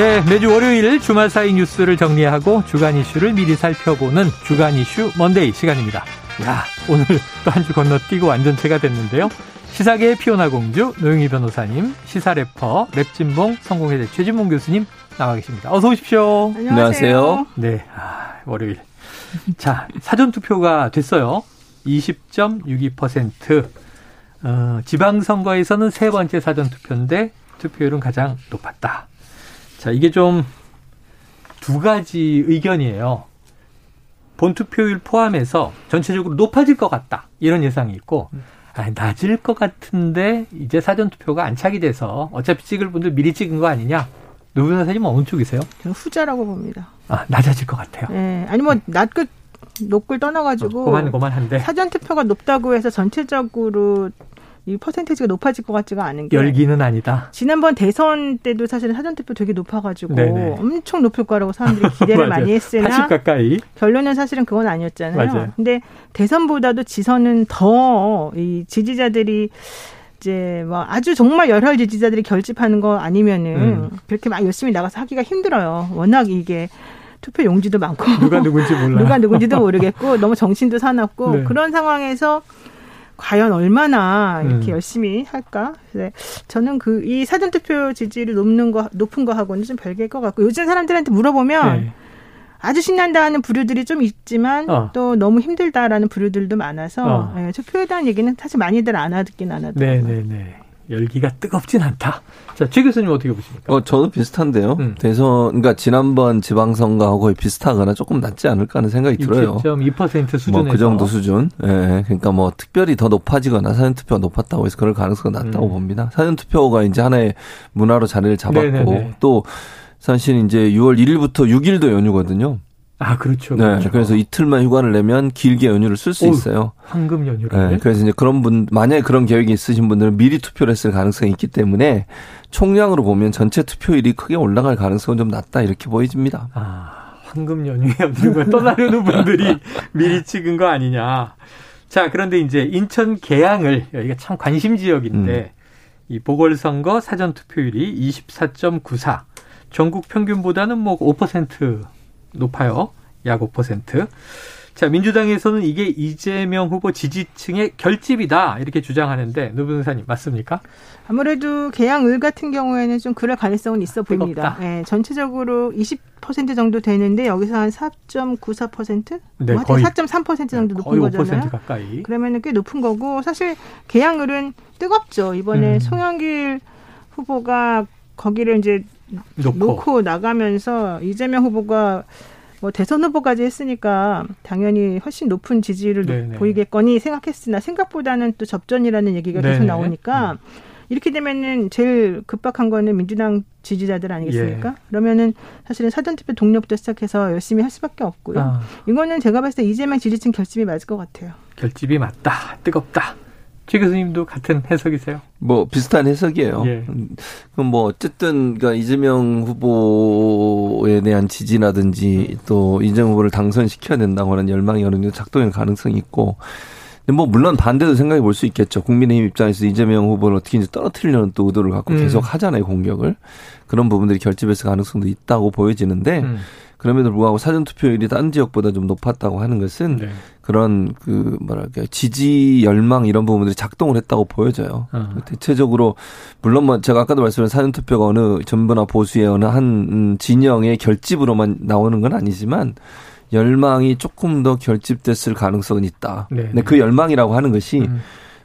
네, 매주 월요일 주말 사이 뉴스를 정리하고 주간 이슈를 미리 살펴보는 주간 이슈 Monday 시간입니다. 야, 오늘 또 한 주 건너뛰고 완전체가 됐는데요. 시사계의 피오나 공주 노영희 변호사님, 시사 래퍼 랩진봉 성공회대 최진봉 교수님 나와 계십니다. 어서 오십시오. 안녕하세요. 네, 아, 월요일. 자, 사전 투표가 됐어요. 20.62%. 어, 지방선거에서는 세 번째 사전 투표인데 투표율은 가장 높았다. 자, 이게 좀 두 가지 의견이에요. 본 투표율 포함해서 전체적으로 높아질 것 같다. 이런 예상이 있고, 아, 낮을 것 같은데 이제 사전 투표가 안착이 돼서 어차피 찍을 분들 미리 찍은 거 아니냐? 노변 선생님은 어느 쪽이세요? 저는 후자라고 봅니다. 아, 낮아질 것 같아요. 네. 아니, 뭐, 낮끝, 높을 떠나가지고. 어, 고만, 고만한데. 사전투표가 높다고 해서 전체적으로 이 퍼센테이지가 높아질 것 같지가 않은 게 열기는 아니다. 지난번 대선 때도 사실은 사전 투표 되게 높아가지고 네네. 엄청 높을 거라고 사람들이 기대를 많이 했으나 80 가까이. 결론은 사실은 그건 아니었잖아요. 맞아요. 근데 대선보다도 지선은 더 이 지지자들이 이제 뭐 아주 정말 열혈 지지자들이 결집하는 거 아니면은 음. 그렇게 막 열심히 나가서 하기가 힘들어요. 워낙 이게 투표 용지도 많고 누가 누군지 몰라. 누가 누군지도 모르겠고 너무 정신도 사납고 네. 그런 상황에서 과연 얼마나 이렇게 음. 열심히 할까? 그래서 저는 그 이 사전 투표 지지율이 높는 거 높은 거 하고는 좀 별개일 것 같고 요즘 사람들한테 물어보면 네. 아주 신난다 하는 부류들이 좀 있지만 어. 또 너무 힘들다라는 부류들도 많아서 어. 예, 투표에 대한 얘기는 사실 많이들 안 하긴 안 하더라고요. 네네네. 열기가 뜨겁진 않다. 자, 최 교수님 어떻게 보십니까? 어, 저도 비슷한데요. 음. 대선, 그러니까 지난번 지방선거하고 거의 비슷하거나 조금 낫지 않을까 하는 생각이 들어요. 60.2% 수준에서. 뭐그 정도 수준. 예. 그러니까 뭐 특별히 더 높아지거나 사전투표가 높았다고 해서 그럴 가능성이 낮다고 음. 봅니다. 사전투표가 이제 하나의 문화로 자리를 잡았고 네네네. 또 사실 이제 6월 1일부터 6일도 연휴거든요. 아, 그렇죠. 네. 그렇죠. 그래서 이틀만 휴가를 내면 길게 연휴를 쓸 수 있어요. 황금 연휴를. 네, 그래서 이제 그런 분, 만약에 그런 계획이 있으신 분들은 미리 투표를 했을 가능성이 있기 때문에 총량으로 보면 전체 투표율이 크게 올라갈 가능성은 좀 낮다 이렇게 보여집니다. 아, 황금 연휴에 없는 걸 떠나려는 분들이 미리 찍은 거 아니냐. 자, 그런데 이제 인천 계양을, 여기가 참 관심 지역인데, 이 보궐선거 사전 투표율이 24.94. 전국 평균보다는 뭐 5% 높아요. 약 5%. 자, 민주당에서는 이게 이재명 후보 지지층의 결집이다. 이렇게 주장하는데, 노 변호사님, 맞습니까? 아무래도 개항을 같은 경우에는 좀 그럴 가능성은 있어 보입니다. 예, 전체적으로 20% 정도 되는데 여기서 한 4.94%? 네, 뭐 거의- 하여튼 4.3% 정도 높은 거의 5% 거잖아요. 가까이. 그러면은 꽤 높은 거고 사실 개항을은 뜨겁죠. 이번에 음. 송영길 후보가 거기를 이제 놓고. 놓고 나가면서 이재명 후보가 뭐 대선 후보까지 했으니까 당연히 훨씬 높은 지지를 네네. 보이겠거니 생각했으나 생각보다는 또 접전이라는 얘기가 계속 네네. 나오니까 이렇게 되면은 제일 급박한 거는 민주당 지지자들 아니겠습니까? 예. 그러면은 사실은 사전투표 동료부터 시작해서 열심히 할 수밖에 없고요. 아, 이거는 제가 봤을 때 이재명 지지층 결집이 맞을 것 같아요. 결집이 맞다. 뜨겁다. 최 교수님도 같은 해석이세요? 뭐 비슷한 해석이에요. 예. 음, 그럼 뭐 어쨌든 그러니까 이재명 후보에 대한 지지라든지 또 이재명 후보를 당선시켜야 된다고 하는 열망이 어느 정도 작동할 가능성이 있고 뭐 물론 반대도 생각해 볼 수 있겠죠. 국민의힘 입장에서 이재명 후보를 어떻게 이제 떨어뜨리려는 또 의도를 갖고 음. 계속 하잖아요, 공격을. 그런 부분들이 결집했을 가능성도 있다고 보여지는데 음. 그럼에도 불구하고 사전 투표율이 딴 지역보다 좀 높았다고 하는 것은 네. 그런 그 뭐랄까 지지 열망 이런 부분들이 작동을 했다고 보여져요. 어. 대체적으로 물론 뭐 제가 아까도 말씀드린 사전 투표가 어느 전부나 보수의 어느 한 음, 진영의 결집으로만 나오는 건 아니지만 열망이 조금 더 결집됐을 가능성은 있다. 네. 근데 그 열망이라고 하는 것이 음.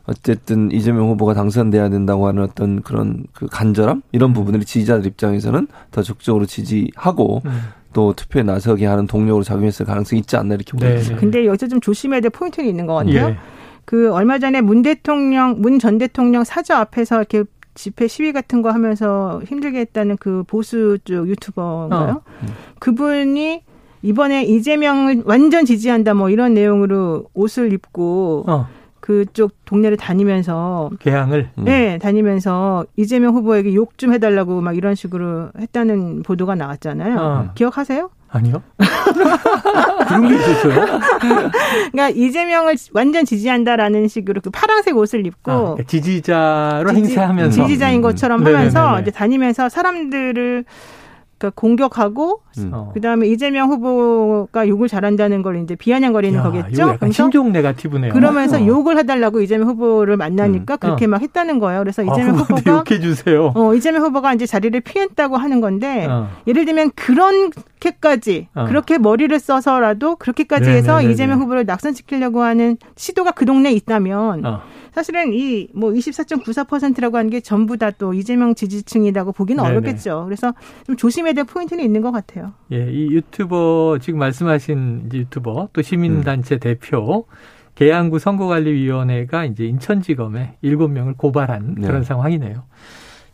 어쨌든 이재명 후보가 당선돼야 된다고 하는 어떤 그런 그 간절함 이런 부분들이 지지자들 입장에서는 더 적극적으로 지지하고 음. 또 투표에 나서게 하는 동력으로 작용했을 가능성이 있지 않나 이렇게 네. 보입니다. 근데 여기서 좀 조심해야 될 포인트는 있는 것 같아요. 예. 그 얼마 전에 문 대통령, 문 전 대통령 사저 앞에서 이렇게 집회 시위 같은 거 하면서 힘들게 했다는 그 보수 쪽 유튜버인가요? 어. 그분이 이번에 이재명을 완전 지지한다 뭐 이런 내용으로 옷을 입고 어, 그쪽 동네를 다니면서 개항을. 음. 네, 다니면서 이재명 후보에게 욕 좀 해달라고 막 이런 식으로 했다는 보도가 나왔잖아요. 어. 기억하세요? 아니요. 그런 게 있었어요? 그러니까 이재명을 완전 지지한다라는 식으로 그 파란색 옷을 입고 아, 그러니까 지지자로 지지- 행세하면서. 지지자인 것처럼 음. 하면서 네네네네. 이제 다니면서 사람들을 그러니까 공격하고 음. 어. 그다음에 이재명 후보가 욕을 잘한다는 걸 이제 비아냥거리는 야, 거겠죠. 신종 네가티브네요. 그러면서 어. 욕을 해달라고 이재명 후보를 만나니까 그렇게 어. 막 했다는 거예요. 그래서 아, 이재명 후보한테 후보가 욕해 주세요. 어, 이재명 후보가 이제 자리를 피했다고 하는 건데 어. 예를 들면 그렇게까지 어. 그렇게 머리를 써서라도 그렇게까지 해서 네네네네. 이재명 후보를 낙선시키려고 하는 시도가 그 동네에 있다면 어. 사실은 이 뭐 24.94%라고 하는 게 전부 다 또 이재명 지지층이라고 보기는 네네. 어렵겠죠. 그래서 좀 조심해야 될 포인트는 있는 것 같아요. 예, 이 유튜버 지금 말씀하신 이제 유튜버 또 음. 시민단체 대표 계양구 선거관리위원회가 이제 인천지검에 일곱 명을 고발한 네. 그런 상황이네요.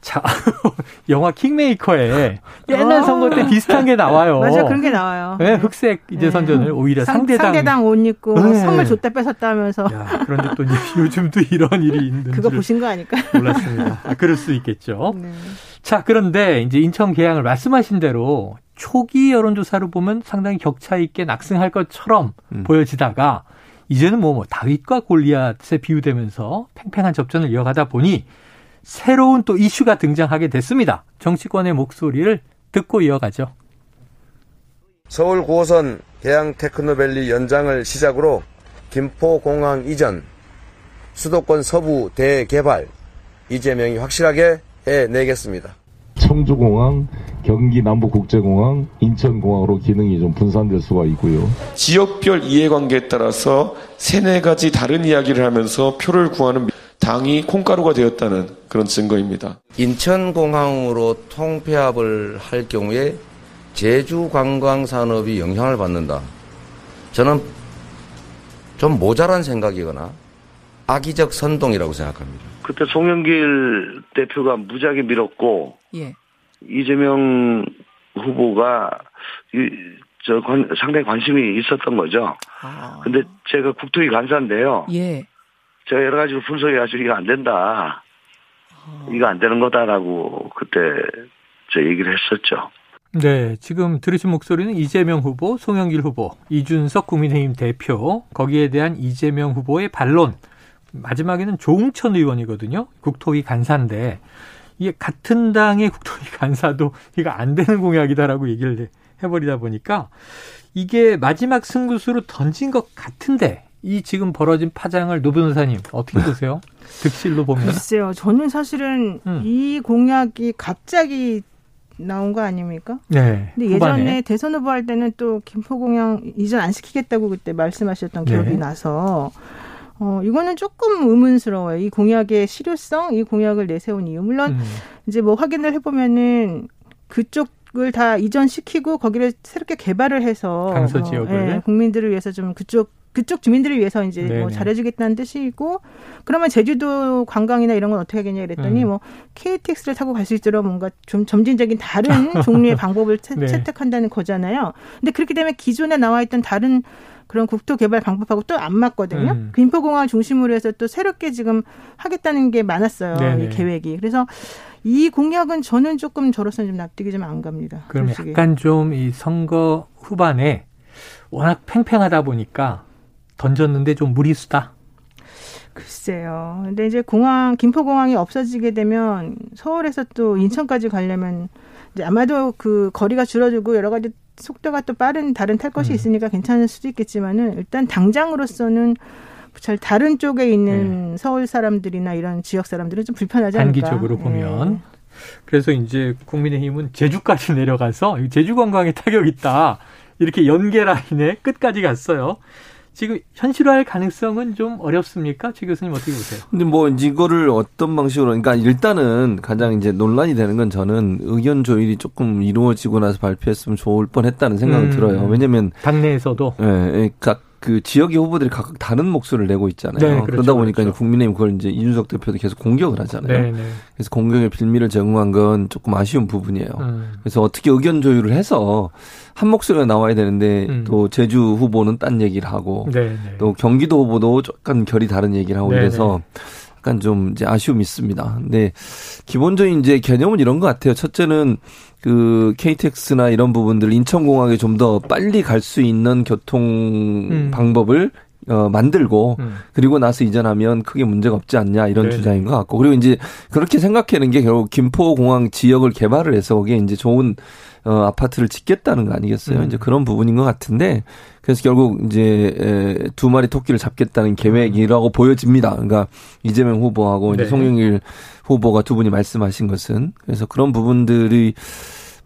자, 영화 킹메이커에 옛날 아. 선거 때 비슷한 게 나와요. 맞아 그런 게 나와요. 네, 흑색 이제 네. 선전을 오히려 상, 상대당. 상대당 옷 입고 네. 선물 줬다 뺏었다 하면서 야, 그런데 또 요즘도 이런 일이 있는 그거 줄 보신 거 아닐까? 몰랐습니다. 아, 그럴 수 있겠죠. 네. 자, 그런데 이제 인천 계양을 말씀하신 대로 초기 여론조사로 보면 상당히 격차 있게 낙승할 것처럼 음. 보여지다가 이제는 뭐, 뭐 다윗과 골리앗에 비유되면서 팽팽한 접전을 이어가다 보니 새로운 또 이슈가 등장하게 됐습니다. 정치권의 목소리를 듣고 이어가죠. 서울 9호선 계양 테크노밸리 연장을 시작으로 김포공항 이전, 수도권 서부 대개발 이재명이 확실하게 해내겠습니다. 청주공항, 경기 남부국제공항, 인천공항으로 기능이 좀 분산될 수가 있고요. 지역별 이해관계에 따라서 세네 가지 다른 이야기를 하면서 표를 구하는 당이 콩가루가 되었다는 그런 증거입니다. 인천공항으로 통폐합을 할 경우에 제주 관광 산업이 영향을 받는다. 저는 좀 모자란 생각이거나 악의적 선동이라고 생각합니다. 그때 송영길 대표가 무지하게 밀었고 예. 이재명 후보가 이, 저 관- 상당히 관심이 있었던 거죠. 아. 근데 제가 국토위 간사인데요. 예. 제가 여러 가지로 분석해가지고 이거 안 된다. 아. 이거 안 되는 거다라고 그때 저 얘기를 했었죠. 네, 지금 들으신 목소리는 이재명 후보, 송영길 후보, 이준석 국민의힘 대표, 거기에 대한 이재명 후보의 반론. 마지막에는 조웅천 의원이거든요. 국토위 간사인데 이게 같은 당의 국토위 간사도 이거 안 되는 공약이다라고 얘기를 해버리다 보니까 이게 마지막 승부수로 던진 것 같은데 이 지금 벌어진 파장을 노 변호사님 어떻게 보세요? 득실로 보면 글쎄요. 저는 사실은 음. 이 공약이 갑자기 나온 거 아닙니까? 네. 근데 후반에. 예전에 대선 후보 할 때는 또 김포 공항 이전 안 시키겠다고 그때 말씀하셨던 기억이 네. 나서 어 이거는 조금 의문스러워요. 이 공약의 실효성, 이 공약을 내세운 이유. 물론 음. 이제 뭐 확인을 해 보면은 그쪽 을 다 이전시키고 거기를 새롭게 개발을 해서 강서 뭐, 지역을. 예, 국민들을 위해서 좀 그쪽 그쪽 주민들을 위해서 이제 네네. 뭐 잘해주겠다는 뜻이고 그러면 제주도 관광이나 이런 건 어떻게 하겠냐 그랬더니 음. 뭐 KTX를 타고 갈 수 있도록 뭔가 좀 점진적인 다른 종류의 방법을 채, 네. 채택한다는 거잖아요. 근데 그렇게 되면 기존에 나와 있던 다른 그런 국토 개발 방법하고 또 안 맞거든요. 음. 김포공항을 중심으로 해서 또 새롭게 지금 하겠다는 게 많았어요. 네네. 이 계획이. 그래서 이 공약은 저는 조금 저로서는 좀 납득이 좀 안 갑니다. 그럼 솔직히. 약간 좀 이 선거 후반에 워낙 팽팽하다 보니까 던졌는데 좀 무리수다. 글쎄요. 근데 이제 공항 김포공항이 없어지게 되면 서울에서 또 인천까지 가려면 이제 아마도 그 거리가 줄어들고 여러 가지 속도가 또 빠른 다른 탈 것이 음. 있으니까 괜찮을 수도 있겠지만은 일단 당장으로서는 잘 다른 쪽에 있는 서울 사람들이나 이런 지역 사람들은 좀 불편하지 않을까. 네. 단기적으로 보면. 예. 그래서 이제 국민의힘은 제주까지 내려가서 이 제주 관광에 타격 있다. 이렇게 연계 라인에 끝까지 갔어요. 지금 현실화할 가능성은 좀 어렵습니까? 최 교수님 어떻게 보세요? 근데 뭐 이거를 어떤 방식으로 그러니까 일단은 가장 이제 논란이 되는 건 저는 의견 조율이 조금 이루어지고 나서 발표했으면 좋을 뻔했다는 생각이 음. 들어요. 왜냐면 당내에서도 예, 예, 각 그 지역의 후보들이 각각 다른 목소리를 내고 있잖아요. 네, 그렇죠, 그러다 보니까 그렇죠. 이제 국민의힘 그걸 이제 이준석 대표도 계속 공격을 하잖아요. 네, 네. 그래서 공격의 빌미를 제공한 건 조금 아쉬운 부분이에요. 음. 그래서 어떻게 의견 조율을 해서 한 목소리가 나와야 되는데 음. 또 제주 후보는 딴 얘기를 하고 네, 네. 또 경기도 후보도 약간 결이 다른 얘기를 하고 네네. 이래서 약간 좀 이제 아쉬움이 있습니다. 근데 기본적인 이제 개념은 이런 것 같아요. 첫째는 그 KTX나 이런 부분들 인천공항에 좀 더 빨리 갈 수 있는 교통 음. 방법을 어, 만들고 음. 그리고 나서 이전하면 크게 문제가 없지 않냐 이런 네네. 주장인 것 같고 그리고 이제 그렇게 생각하는 게 결국 김포공항 지역을 개발을 해서 거기에 이제 좋은 어, 아파트를 짓겠다는 거 아니겠어요? 음. 이제 그런 부분인 것 같은데 그래서 결국 이제 에, 두 마리 토끼를 잡겠다는 계획이라고 보여집니다. 그러니까 이재명 후보하고 이제 네. 송영길 후보가 두 분이 말씀하신 것은 그래서 그런 부분들이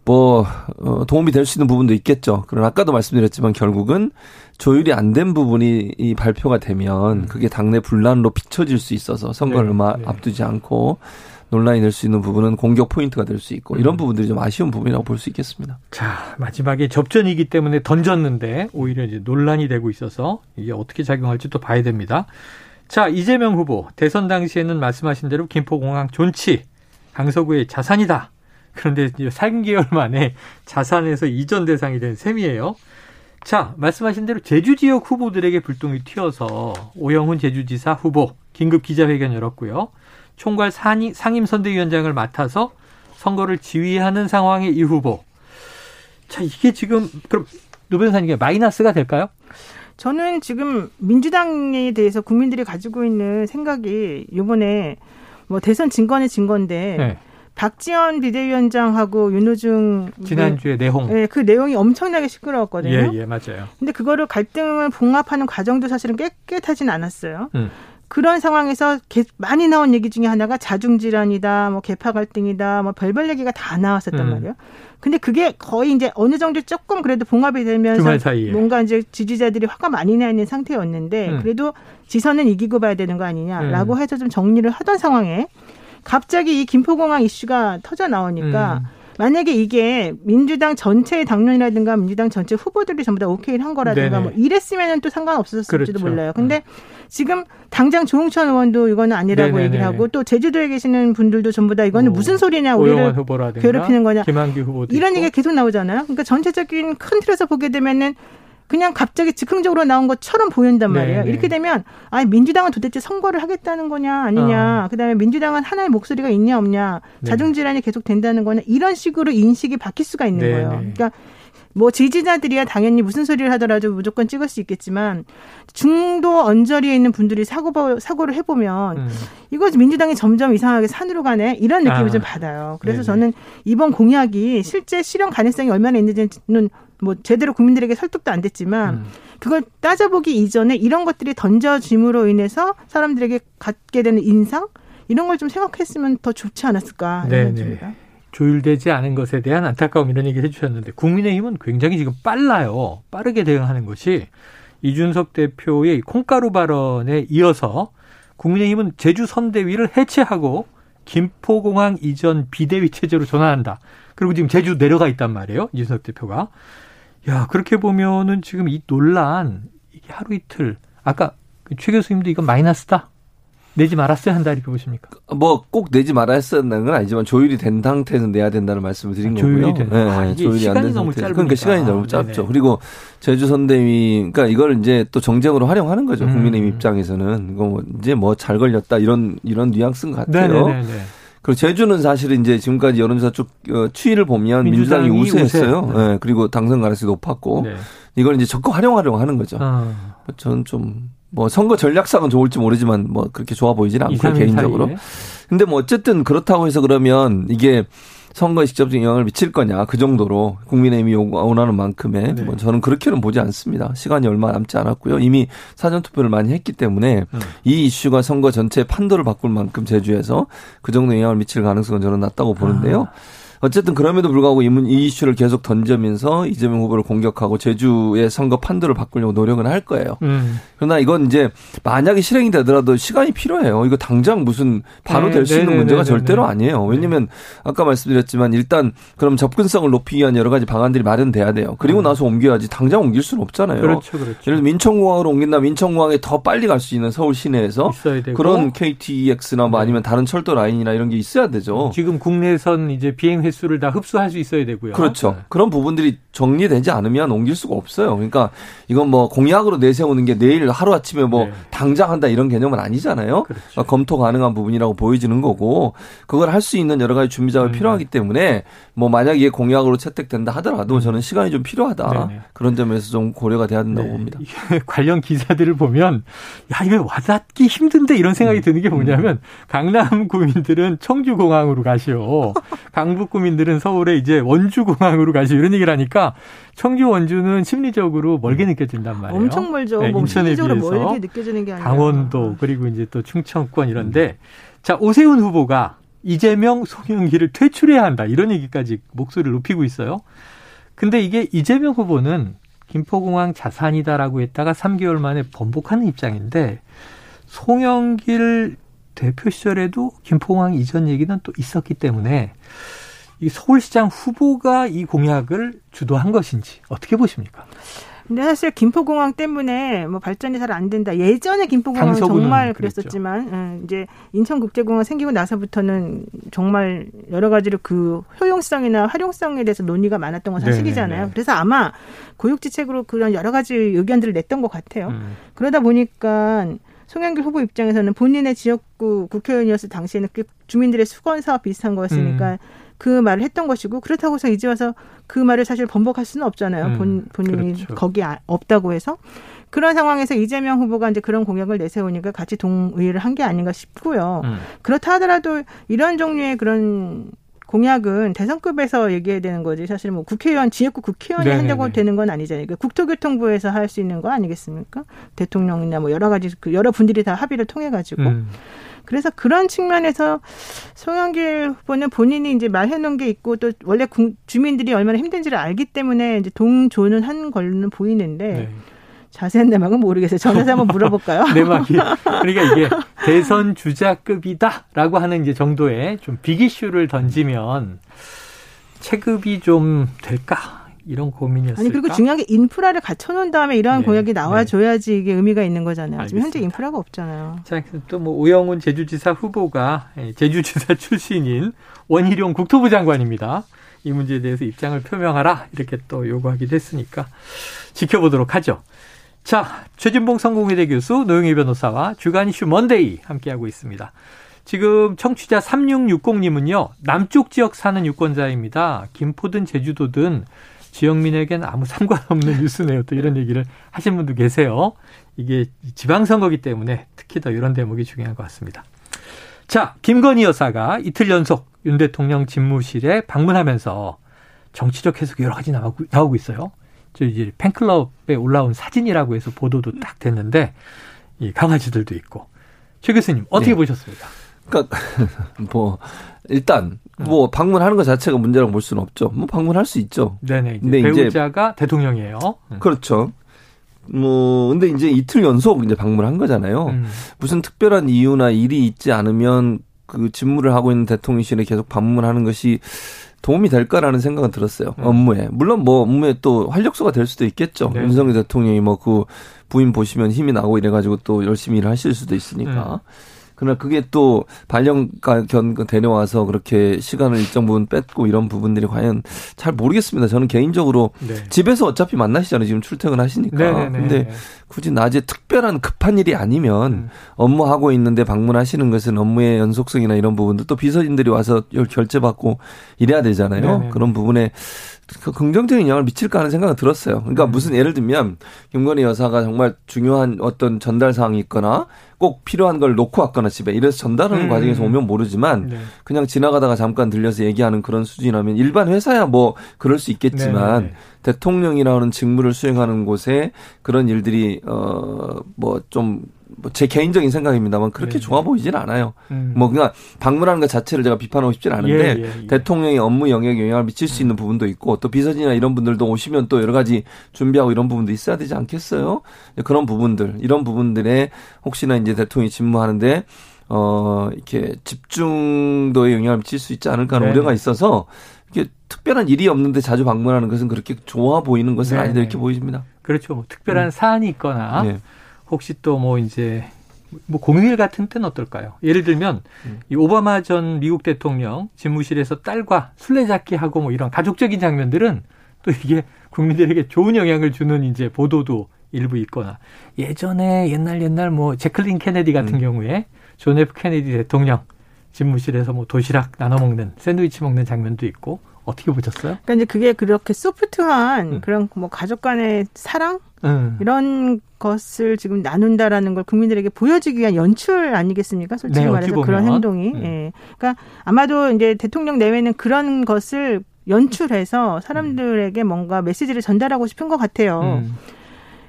뭐 어, 도움이 될 수 있는 부분도 있겠죠. 그러나 아까도 말씀드렸지만 결국은 조율이 안 된 부분이 이 발표가 되면 그게 당내 분란으로 비춰질 수 있어서 선거를 음. 네, 얼마 네. 앞두지 않고 논란이 될 수 있는 부분은 공격 포인트가 될 수 있고 이런 음. 부분들이 좀 아쉬운 부분이라고 볼 수 있겠습니다. 자, 마지막에 접전이기 때문에 던졌는데 오히려 이제 논란이 되고 있어서 이게 어떻게 작용할지 또 봐야 됩니다. 자, 이재명 후보 대선 당시에는 말씀하신 대로 김포공항 존치 강서구의 자산이다. 그런데 이제 3개월 만에 자산에서 이전 대상이 된 셈이에요. 자, 말씀하신 대로 제주 지역 후보들에게 불똥이 튀어서 오영훈 제주지사 후보 긴급 기자회견 열었고요. 총괄 상임, 상임선대위원장을 맡아서 선거를 지휘하는 상황의 이 후보. 자, 이게 지금 그럼 노 변호사님 마이너스가 될까요? 저는 지금 민주당에 대해서 국민들이 가지고 있는 생각이 이번에 뭐 대선 진건의 진건데 네. 박지원 비대위원장하고 윤호중 지난주에 내홍. 네, 그 내용이 엄청나게 시끄러웠거든요. 예, 예, 맞아요. 근데 그거를 갈등을 봉합하는 과정도 사실은 깨끗하진 않았어요. 음. 그런 상황에서 개- 많이 나온 얘기 중에 하나가 자중질환이다, 뭐 개파 갈등이다, 뭐 별별 얘기가 다 나왔었단 음. 말이에요. 근데 그게 거의 이제 어느 정도 조금 그래도 봉합이 되면서. 뭔가 이제 지지자들이 화가 많이 나 있는 상태였는데 음. 그래도 지선은 이기고 봐야 되는 거 아니냐라고 음. 해서 좀 정리를 하던 상황에 갑자기 이 김포공항 이슈가 터져 나오니까 음. 만약에 이게 민주당 전체의 당론이라든가 민주당 전체 후보들이 전부 다 오케이를 한 거라든가 네네. 뭐 이랬으면은 또 상관없었을지도 그렇죠. 몰라요. 근데 지금 당장 조홍천 의원도 이거는 아니라고 네네네. 얘기를 하고 또 제주도에 계시는 분들도 전부 다 이거는 뭐, 무슨 소리냐 우리를 후보라든가 괴롭히는 거냐. 이런 있고. 얘기가 계속 나오잖아요. 그러니까 전체적인 큰 틀에서 보게 되면은 그냥 갑자기 즉흥적으로 나온 것처럼 보인단 말이에요. 네네. 이렇게 되면 아 민주당은 도대체 선거를 하겠다는 거냐 아니냐. 그다음에 민주당은 하나의 목소리가 있냐 없냐. 어. 네. 자중 질환이 계속 된다는 거냐. 이런 식으로 인식이 바뀔 수가 있는 네네. 거예요. 그러니까 뭐 지지자들이야 당연히 무슨 소리를 하더라도 무조건 찍을 수 있겠지만 중도 언저리에 있는 분들이 사고 사고를 해보면 음. 이거 민주당이 점점 이상하게 산으로 가네 이런 느낌을 아. 좀 받아요. 그래서 네네. 저는 이번 공약이 실제 실현 가능성이 얼마나 있는지는 뭐 제대로 국민들에게 설득도 안 됐지만 음. 그걸 따져보기 이전에 이런 것들이 던져짐으로 인해서 사람들에게 갖게 되는 인상 이런 걸 좀 생각했으면 더 좋지 않았을까 네네. 이런 생각입니다. 조율되지 않은 것에 대한 안타까움 이런 얘기 해주셨는데 국민의힘은 굉장히 지금 빨라요. 빠르게 대응하는 것이 이준석 대표의 콩가루 발언에 이어서 국민의힘은 제주 선대위를 해체하고 김포공항 이전 비대위 체제로 전환한다. 그리고 지금 제주 내려가 있단 말이에요. 이준석 대표가. 야 그렇게 보면은 지금 이 논란 이게 하루 이틀 아까 최 교수님도 이건 마이너스다. 내지 말았어야 한다 이렇게 보십니까? 뭐 꼭 내지 말아야 했었는 건 아니지만 조율이 된 상태에서 내야 된다는 말씀을 드린 아, 조율이 거고요. 된- 네, 아, 네, 조율이 시간이 안된 너무. 짧으니까. 그러니까 시간이 너무 짧죠. 네네. 그리고 제주 선대위 그러니까 이걸 이제 또 정쟁으로 활용하는 거죠. 음. 국민의힘 입장에서는 이거 뭐 이제 뭐 잘 걸렸다 이런 이런 뉘앙스인 것 같아요. 네네네. 그리고 제주는 사실은 이제 지금까지 여론조사 쭉 어, 추이를 보면 민주당이, 민주당이 우세했어요. 우세. 예, 그리고 당선 가능성이 높았고 네. 이걸 이제 적극 활용하려고 하는 거죠. 어. 저는 좀 뭐 선거 전략상은 좋을지 모르지만 뭐 그렇게 좋아 보이진 않고 개인적으로. 근데 뭐 어쨌든 그렇다고 해서 그러면 이게 선거에 직접적인 영향을 미칠 거냐 그 정도로 국민의힘이 요구- 원하는 만큼의 네. 뭐 저는 그렇게는 보지 않습니다. 시간이 얼마 남지 않았고요. 이미 사전 투표를 많이 했기 때문에 음. 이 이슈가 선거 전체의 판도를 바꿀 만큼 제주에서 그 정도 영향을 미칠 가능성은 저는 낮다고 보는데요. 어쨌든 그럼에도 불구하고 이, 이 이슈를 계속 던지면서 이재명 후보를 공격하고 제주의 선거 판도를 바꾸려고 노력은 할 거예요. 음. 그러나 이건 이제 만약에 실행이 되더라도 시간이 필요해요. 이거 당장 무슨 바로 네, 될수 있는 네, 네, 문제가 네, 절대로 아니에요. 왜냐면 아까 말씀드렸지만 일단 그럼 접근성을 높이기 위한 여러 가지 방안들이 마련돼야 돼요. 그리고 음. 나서 옮겨야지 당장 옮길 수는 없잖아요. 그렇죠, 그렇죠. 예를 들어 민청공항으로 옮긴다 민청공항에 더 빨리 갈 수 있는 서울 시내에서 그런 KTX나 뭐 아니면 다른 철도 라인이나 이런 게 있어야 되죠. 지금 국내선 이제 비행 횟수를 다 흡수할 수 있어야 되고요. 그렇죠. 네. 그런 부분들이 정리되지 않으면 옮길 수가 없어요. 그러니까 이건 뭐 공약으로 내세우는 게 내일 하루 아침에 뭐 네. 당장 한다 이런 개념은 아니잖아요. 그렇죠. 그러니까 검토 가능한 부분이라고 보여지는 거고 그걸 할 수 있는 여러 가지 준비 작업이 음. 필요하기 때문에 뭐 만약 이게 공약으로 채택된다 하더라도 음. 저는 시간이 좀 필요하다. 네네. 그런 점에서 좀 고려가 돼야 된다고 네. 봅니다. 관련 기사들을 보면 야 이거 와닿기 힘든데 이런 생각이 음. 드는 게 뭐냐면 강남 구민들은 청주공항으로 가시오. 강북 구민들은 서울에 이제 원주공항으로 가시오. 이런 얘기를 하니까 청주 원주는 심리적으로 멀게 음. 느껴진단 말이에요. 엄청 멀죠. 네, 뭐 심리적으로 멀게 느껴지는 게 아니라 강원도 그리고 이제 또 충청권 이런데 자 오세훈 후보가 이재명 송영기를 퇴출해야 한다 이런 얘기까지 목소리를 높이고 있어요. 근데 이게 이재명 후보는 김포공항 자산이다라고 했다가 3개월 만에 번복하는 입장인데 송영길 대표 시절에도 김포공항 이전 얘기는 또 있었기 때문에 이 서울시장 후보가 이 공약을 주도한 것인지 어떻게 보십니까? 근데 사실 김포공항 때문에 뭐 발전이 잘 안 된다. 예전에 김포공항 정말 그랬었지만 음, 이제 인천국제공항 생기고 나서부터는 정말 여러 가지로 그 효용성이나 활용성에 대해서 논의가 많았던 건 사실이잖아요. 네네. 그래서 아마 고육지책으로 그런 여러 가지 의견들을 냈던 것 같아요. 음. 그러다 보니까 송영길 후보 입장에서는 본인의 지역구 국회의원이었을 당시에는 그 주민들의 수건 사업 비슷한 거였으니까 음. 그 말을 했던 것이고 그렇다고 해서 이제 와서 그 말을 사실 번복할 수는 없잖아요. 음, 본, 본인이 그렇죠. 거기 에 없다고 해서. 그런 상황에서 이재명 후보가 이제 그런 공약을 내세우니까 같이 동의를 한 게 아닌가 싶고요. 음. 그렇다 하더라도 이런 종류의 그런 공약은 대선급에서 얘기해야 되는 거지. 사실 뭐 국회의원, 지역구 국회의원이 네네네. 한다고 되는 건 아니잖아요. 그러니까 국토교통부에서 할 수 있는 거 아니겠습니까? 대통령이나 뭐 여러 가지 그 여러 분들이 다 합의를 통해 가지고. 음. 그래서 그런 측면에서 송영길 후보는 본인이 이제 말해놓은 게 있고 또 원래 주민들이 얼마나 힘든지를 알기 때문에 이제 동조는 한 걸로는 보이는데 네. 자세한 내막은 모르겠어요. 전화해서 한번 물어볼까요? 내막이. 그러니까 이게 대선 주자급이다라고 하는 이제 정도의 좀 비기슈를 던지면 체급이 좀 될까? 이런 고민이었을까? 아니 그리고 중요한 게 인프라를 갖춰놓은 다음에 이런 네, 공약이 나와줘야지 네. 이게 의미가 있는 거잖아요. 알겠습니다. 지금 현재 인프라가 없잖아요. 자, 또 뭐 오영훈 제주지사 후보가 예, 제주지사 출신인 원희룡 국토부 장관입니다. 이 문제에 대해서 입장을 표명하라 이렇게 또 요구하기도 했으니까 지켜보도록 하죠. 자, 최진봉 성공회대 교수 노영희 변호사와 주간 이슈 먼데이 함께하고 있습니다. 지금 청취자 3660님은요, 남쪽 지역 사는 유권자입니다. 김포든 제주도든 지역민에겐 아무 상관없는 뉴스네요. 또 이런 얘기를 하신 분도 계세요. 이게 지방선거기 때문에 특히 더 이런 대목이 중요한 것 같습니다. 자, 김건희 여사가 이틀 연속 윤 대통령 집무실에 방문하면서 정치적 해석이 여러 가지 나오고, 나오고 있어요. 저 이제 팬클럽에 올라온 사진이라고 해서 보도도 딱 됐는데 이 강아지들도 있고 최 교수님 어떻게 네. 보셨습니까? 그러니까 뭐 일단 뭐 방문하는 것 자체가 문제라고 볼 수는 없죠. 뭐 방문할 수 있죠. 네네. 이제 배우자가 이제 대통령이에요. 음. 그렇죠. 뭐 근데 이제 이틀 연속 이제 방문한 거잖아요. 음. 무슨 특별한 이유나 일이 있지 않으면 그 직무를 하고 있는 대통령실에 계속 방문하는 것이 도움이 될까라는 생각은 들었어요. 음. 업무에. 물론 뭐 업무에 또 활력소가 될 수도 있겠죠. 네. 윤석열 대통령이 뭐 그 부인 보시면 힘이 나고 이래가지고 또 열심히 일을 하실 수도 있으니까. 음. 그러나 그게 또 발령견 데려와서 그렇게 시간을 일정 부분 뺐고 이런 부분들이 과연 잘 모르겠습니다. 저는 개인적으로 네. 집에서 어차피 만나시잖아요. 지금 출퇴근하시니까. 네네네. 네, 근데 굳이 낮에 특별한 급한 일이 아니면 음. 업무하고 있는데 방문하시는 것은 업무의 연속성이나 이런 부분들 또 비서진들이 와서 결제받고 이래야 되잖아요. 네네. 네, 그런 부분에 그 긍정적인 영향을 미칠까 하는 생각은 들었어요. 그러니까 음. 무슨 예를 들면 김건희 여사가 정말 중요한 어떤 전달 사항이 있거나 꼭 필요한 걸 놓고 왔거나 집에 이래서 전달하는 음. 과정에서 오면 모르지만 네. 그냥 지나가다가 잠깐 들려서 얘기하는 그런 수준이라면 일반 회사야 뭐 그럴 수 있겠지만 네. 네, 네. 대통령이라는 직무를 수행하는 곳에 그런 일들이 어 뭐 좀뭐 제 개인적인 생각입니다만 그렇게 네. 좋아 보이진 않아요. 음. 뭐 그냥 방문하는 것 자체를 제가 비판하고 싶진 않은데 예, 예, 예. 대통령의 업무 영역에 영향을 미칠 수 있는 부분도 있고 또 비서진이나 이런 분들도 오시면 또 여러 가지 준비하고 이런 부분도 있어야 되지 않겠어요? 그런 부분들 이런 부분들에 혹시나 이제 대통령이 집무하는데 어 이렇게 집중도에 영향을 미칠 수 있지 않을까 하는 네. 우려가 있어서 이게 특별한 일이 없는데 자주 방문하는 것은 그렇게 좋아 보이는 것은 네. 아니다 이렇게 보여집니다. 그렇죠. 뭐 특별한 음. 사안이 있거나 네. 혹시 또 뭐 이제 뭐 공휴일 같은 때는 어떨까요? 예를 들면 음. 이 오바마 전 미국 대통령 집무실에서 딸과 술래잡기 하고 뭐 이런 가족적인 장면들은 또 이게 국민들에게 좋은 영향을 주는 이제 보도도 일부 있거나 예전에 옛날 옛날 뭐 재클린 케네디 같은 음. 경우에 존 F 케네디 대통령 집무실에서 뭐 도시락 나눠 먹는 샌드위치 먹는 장면도 있고 어떻게 보셨어요? 그러니까 이제 그게 그렇게 소프트한 음. 그런 뭐 가족 간의 사랑 음. 이런 것을 지금 나눈다라는 걸 국민들에게 보여주기 위한 연출 아니겠습니까? 솔직히 네, 말해서 그런 행동이. 음. 예. 그러니까 아마도 이제 대통령 내외는 그런 것을 연출해서 사람들에게 뭔가 메시지를 전달하고 싶은 것 같아요. 음.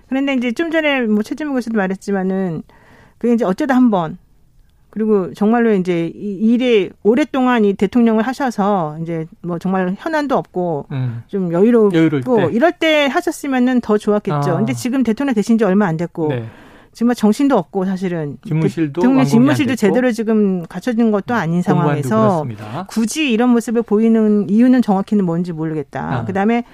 그런데 이제 좀 전에 뭐 최진무 교수도 말했지만은 그게 이제 어쩌다 한번 그리고 정말로 이제 이 일에 오랫동안 이 대통령을 하셔서 이제 뭐 정말 현안도 없고 음. 좀 여유롭고 때. 이럴 때 하셨으면은 더 좋았겠죠. 아. 근데 지금 대통령 되신 지 얼마 안 됐고 네. 정말 정신도 없고 사실은 집무실도 대통령 집무실도 제대로 지금 갖춰진 것도 아닌 상황에서 굳이 이런 모습을 보이는 이유는 정확히는 뭔지 모르겠다. 아. 그다음에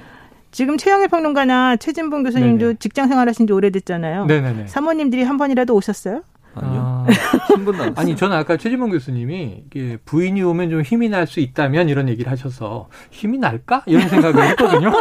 지금 최영일 평론가나 최진봉 교수님도 네네. 직장 생활하신 지 오래됐잖아요. 네네네. 사모님들이 한 번이라도 오셨어요? 아니요. 아, 아니 저는 아까 최지봉 교수님이 이게 부인이 오면 좀 힘이 날 수 있다면 이런 얘기를 하셔서 힘이 날까 이런 생각을 했거든요.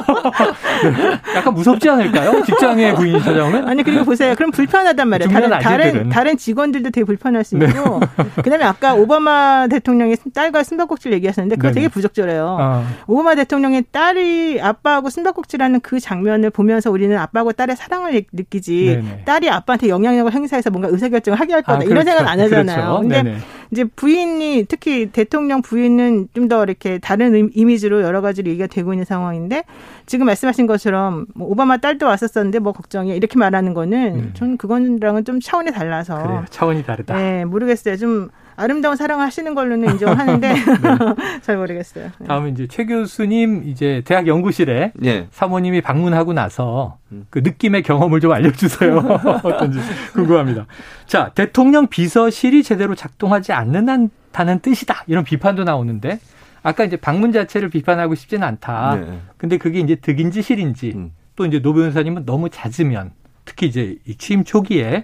네. 약간 무섭지 않을까요? 직장의 부인이 찾아오면? 아니 그리고 보세요. 그럼 불편하단 말이에요. 다른 다른 다른 직원들도 되게 불편할 수 네. 있고. 네. 그다음에 아까 오바마 대통령의 딸과 숨바꼭질 얘기하셨는데 그거 네네. 되게 부적절해요. 아. 오바마 대통령의 딸이 아빠하고 숨바꼭질하는 그 장면을 보면서 우리는 아빠하고 딸의 사랑을 느끼지. 네네. 딸이 아빠한테 영향력을 행사해서 뭔가 의사결정을 하게 할 거다. 아, 이런 그렇죠. 생각 안 하잖아요. 그렇죠. 근데 네네. 이제 부인이 특히 대통령 부인은 좀 더 이렇게 다른 이미지로 여러 가지로 얘기가 되고 있는 상황인데 지금 말씀하신 것처럼 뭐 오바마 딸도 왔었었는데 뭐 걱정이야 이렇게 말하는 거는 음. 저는 그건랑은 좀 차원이 달라서 그래요. 차원이 다르다. 네, 모르겠어요. 좀 아름다운 사랑을 하시는 걸로는 인정하는데 네. 잘 모르겠어요. 네. 다음에 이제 최 교수님 이제 대학 연구실에 네. 사모님이 방문하고 나서 음. 그 느낌의 경험을 좀 알려주세요. 어떤지 궁금합니다. 자, 대통령 비서실이 제대로 작동하지 않는다는 뜻이다 이런 비판도 나오는데 아까 이제 방문 자체를 비판하고 싶지는 않다. 네. 근데 그게 이제 득인지 실인지 음. 또 이제 노 변호사님은 너무 잦으면 특히 이제 이 취임 초기에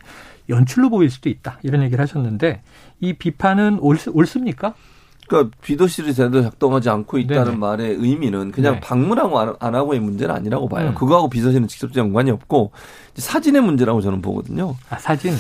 연출로 보일 수도 있다 이런 얘기를 하셨는데 이 비판은 옳, 옳습니까? 그러니까 비서실이 제대로 작동하지 않고 있다는 네네. 말의 의미는 그냥 네. 방문하고 안, 하고의 문제는 아니라고 봐요. 음. 그거하고 비서실은 직접적 연관이 없고 사진의 문제라고 저는 보거든요. 아, 사진?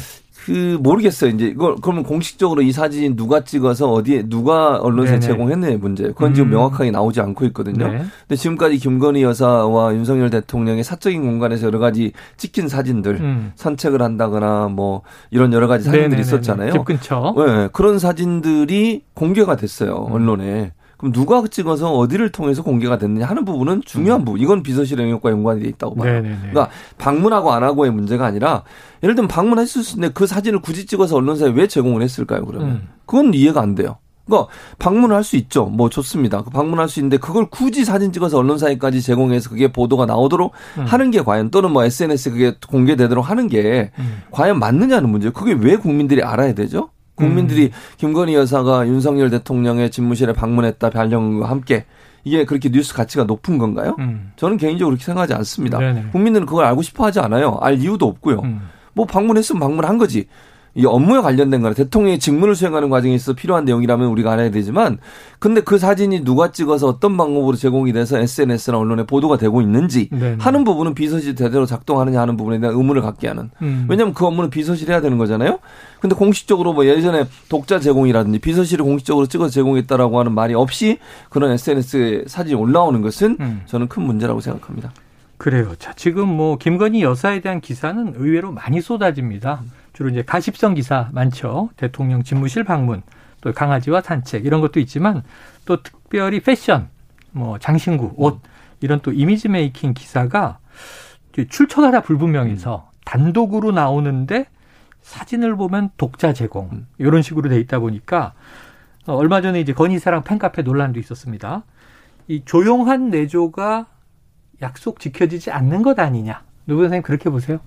그 모르겠어요. 이제 이걸 그러면 공식적으로 이 사진 누가 찍어서 어디에 누가 언론사에 제공했느냐의 문제. 그건 지금 음. 명확하게 나오지 않고 있거든요. 네. 근데 지금까지 김건희 여사와 윤석열 대통령의 사적인 공간에서 여러 가지 찍힌 사진들 음. 산책을 한다거나 뭐 이런 여러 가지 사진들이 네네네네. 있었잖아요. 집 근처. 네, 그런 사진들이 공개가 됐어요. 음. 언론에. 그럼 누가 찍어서 어디를 통해서 공개가 됐느냐 하는 부분은 중요한 음. 부분. 이건 비서실 영역과 연관이 돼 있다고 봐요. 네네네. 그러니까 방문하고 안 하고의 문제가 아니라 예를 들면 방문했을 수 있는데 그 사진을 굳이 찍어서 언론사에 왜 제공을 했을까요? 그러면 음. 그건 이해가 안 돼요. 그러니까 방문을 할 수 있죠. 뭐 좋습니다. 그 방문할 수 있는데 그걸 굳이 사진 찍어서 언론사에까지 제공해서 그게 보도가 나오도록 음. 하는 게 과연 또는 뭐 SNS에 그게 공개되도록 하는 게 음. 과연 맞느냐는 문제예요. 그게 왜 국민들이 알아야 되죠? 국민들이 음. 김건희 여사가 윤석열 대통령의 집무실에 방문했다 발령과 함께 이게 그렇게 뉴스 가치가 높은 건가요? 음. 저는 개인적으로 그렇게 생각하지 않습니다. 네네. 국민들은 그걸 알고 싶어 하지 않아요. 알 이유도 없고요. 음. 뭐 방문했으면 방문한 거지. 이 업무에 관련된 거는 대통령의 직무를 수행하는 과정에 있어 필요한 내용이라면 우리가 알아야 되지만 근데 그 사진이 누가 찍어서 어떤 방법으로 제공이 돼서 SNS나 언론에 보도가 되고 있는지 네네. 하는 부분은 비서실이 제대로 작동하느냐 하는 부분에 대한 의문을 갖게 하는 음. 왜냐하면 그 업무는 비서실이 해야 되는 거잖아요. 근데 공식적으로 뭐 예전에 독자 제공이라든지 비서실이 공식적으로 찍어서 제공했다라고 하는 말이 없이 그런 SNS에 사진이 올라오는 것은 음. 저는 큰 문제라고 생각합니다. 그래요. 자, 지금 뭐 김건희 여사에 대한 기사는 의외로 많이 쏟아집니다. 주로 이제 가십성 기사 많죠. 대통령 집무실 방문, 또 강아지와 산책 이런 것도 있지만 또 특별히 패션, 뭐 장신구, 옷 이런 또 이미지 메이킹 기사가 출처가 다 불분명해서 단독으로 나오는데 사진을 보면 독자 제공 음. 이런 식으로 돼 있다 보니까 어, 얼마 전에 이제 건희사랑 팬카페 논란도 있었습니다. 이 조용한 내조가 약속 지켜지지 않는 것 아니냐. 노 변호사님 그렇게 보세요?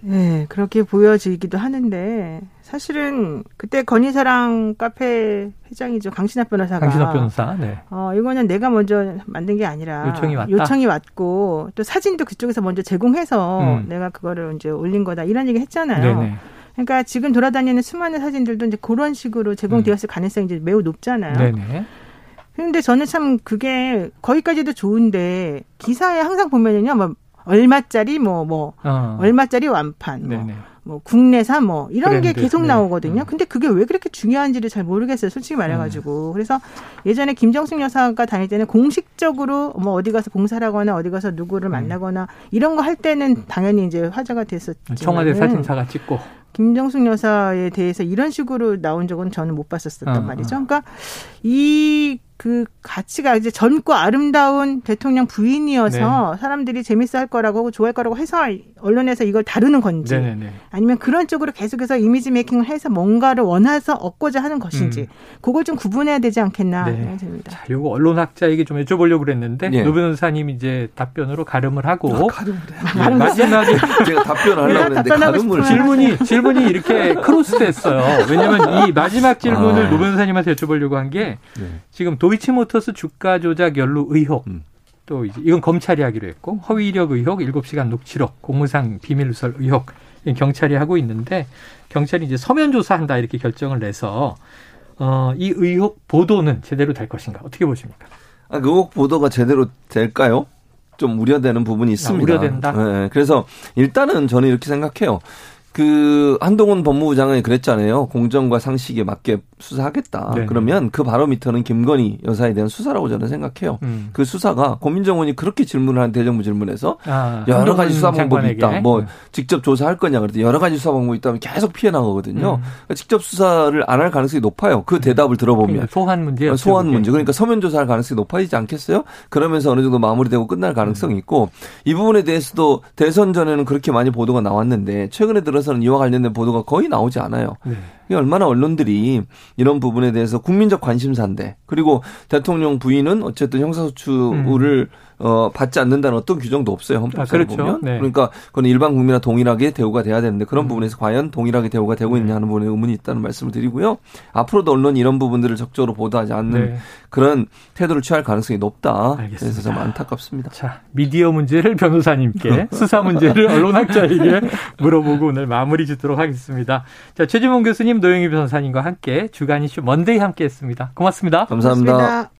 네, 그렇게 보여지기도 하는데 사실은 그때 건희사랑 카페 회장이죠 강신합 변호사가 강신업 변호사. 네. 어 이거는 내가 먼저 만든 게 아니라 요청이 왔다? 요청이 왔고 또 사진도 그쪽에서 먼저 제공해서 음. 내가 그거를 이제 올린 거다 이런 얘기 했잖아요. 네네. 그러니까 지금 돌아다니는 수많은 사진들도 이제 그런 식으로 제공되었을 가능성이 이제 매우 높잖아요. 음. 네네. 근데 저는 참 그게 거기까지도 좋은데 기사에 항상 보면은요, 뭐 얼마짜리 뭐뭐 어. 얼마짜리 완판, 뭐. 뭐 국내산 뭐 이런 게 브랜드. 계속 네. 나오거든요. 음. 근데 그게 왜 그렇게 중요한지를 잘 모르겠어요. 솔직히 말해가지고. 그래서 예전에 김정숙 여사가 다닐 때는 공식적으로 뭐 어디 가서 봉사를 하거나 어디 가서 누구를 만나거나 이런 거 할 때는 당연히 이제 화제가 음. 청와대 사진사가 찍고. 김정숙 여사에 대해서 이런 식으로 나온 적은 저는 못 봤었단 어, 말이죠. 그러니까 이 그 가치가 이제 젊고 아름다운 대통령 부인이어서 네. 사람들이 재밌어 할 거라고 좋아할 거라고 해서 언론에서 이걸 다루는 건지 네네네. 아니면 그런 쪽으로 계속해서 이미지 메이킹을 해서 뭔가를 원해서 얻고자 하는 것인지 음. 그걸 좀 구분해야 되지 않겠나 네. 생각이 듭니다. 자, 요거 언론학자에게 좀 여쭤보려고 그랬는데 예. 노 변호사님 이제 답변으로 갈음을 하고 아, 갈음을 해. 예, 마지막에 제가 답변하려고 했는데 갈음을. 질문이 질문이 이렇게 크로스됐어요. 왜냐하면 이 마지막 질문을 아. 노 변호사님한테 여쭤보려고 한게 네. 지금 도이치모터스 주가 조작 연루 의혹 음. 또 이제 이건 검찰이 하기로 했고 허위 이력 의혹 7시간 녹취록 공무상 비밀 누설 의혹 경찰이 하고 있는데 경찰이 이제 서면 조사한다 이렇게 결정을 내서 어, 이 의혹 보도는 제대로 될 것인가 어떻게 보십니까? 아, 그 의혹 보도가 제대로 될까요? 좀 우려되는 부분이 있습니다. 아, 우려된다? 네, 그래서 일단은 저는 이렇게 생각해요. 그 한동훈 법무부 장관이 그랬잖아요. 공정과 상식에 맞게 수사하겠다. 네네. 그러면 그 바로 밑에는 김건희 여사에 대한 수사라고 저는 생각해요. 음. 그 수사가 고민정원이 그렇게 질문을 한 대정부 질문에서 아, 여러 가지 수사 방법이. 있다. 뭐 음. 직접 조사할 거냐 그랬더니 여러 가지 수사 방법이 있다면 계속 피해 나가거든요. 음. 그러니까 직접 수사를 안 할 가능성이 높아요. 그 대답을 들어보면. 그러니까 소환 문제 어, 소환 문제. 그러니까 서면 조사할 가능성이 높아지지 않겠어요? 그러면서 어느 정도 마무리되고 끝날 가능성이 있고 이 부분에 대해서도 대선 전에는 그렇게 많이 보도가 나왔는데 최근에 들어서 는 이와 관련된 보도가 거의 나오지 않아요. 네. 얼마나 언론들이 이런 부분에 대해서 국민적 관심사인데 그리고 대통령 부인은 어쨌든 형사소추를 어, 받지 않는다는 어떤 규정도 없어요. 헌법상에 아, 그렇죠. 보면. 네. 그러니까 그건 일반 국민과 동일하게 대우가 돼야 되는데 그런 음. 부분에서 과연 동일하게 대우가 되고 있냐 하는 부분에 의문이 있다는 말씀을 드리고요. 앞으로도 언론이 이런 부분들을 적극적으로 보도하지 않는 네. 그런 태도를 취할 가능성이 높다. 알겠습니다. 그래서 좀 안타깝습니다. 자, 미디어 문제를 변호사님께, 수사 문제를 언론학자에게 물어보고 오늘 마무리 짓도록 하겠습니다. 자, 최지봉 교수님, 노영희 변호사님과 함께 주간 이슈 먼데이 함께 했습니다. 고맙습니다. 감사합니다. 고맙습니다.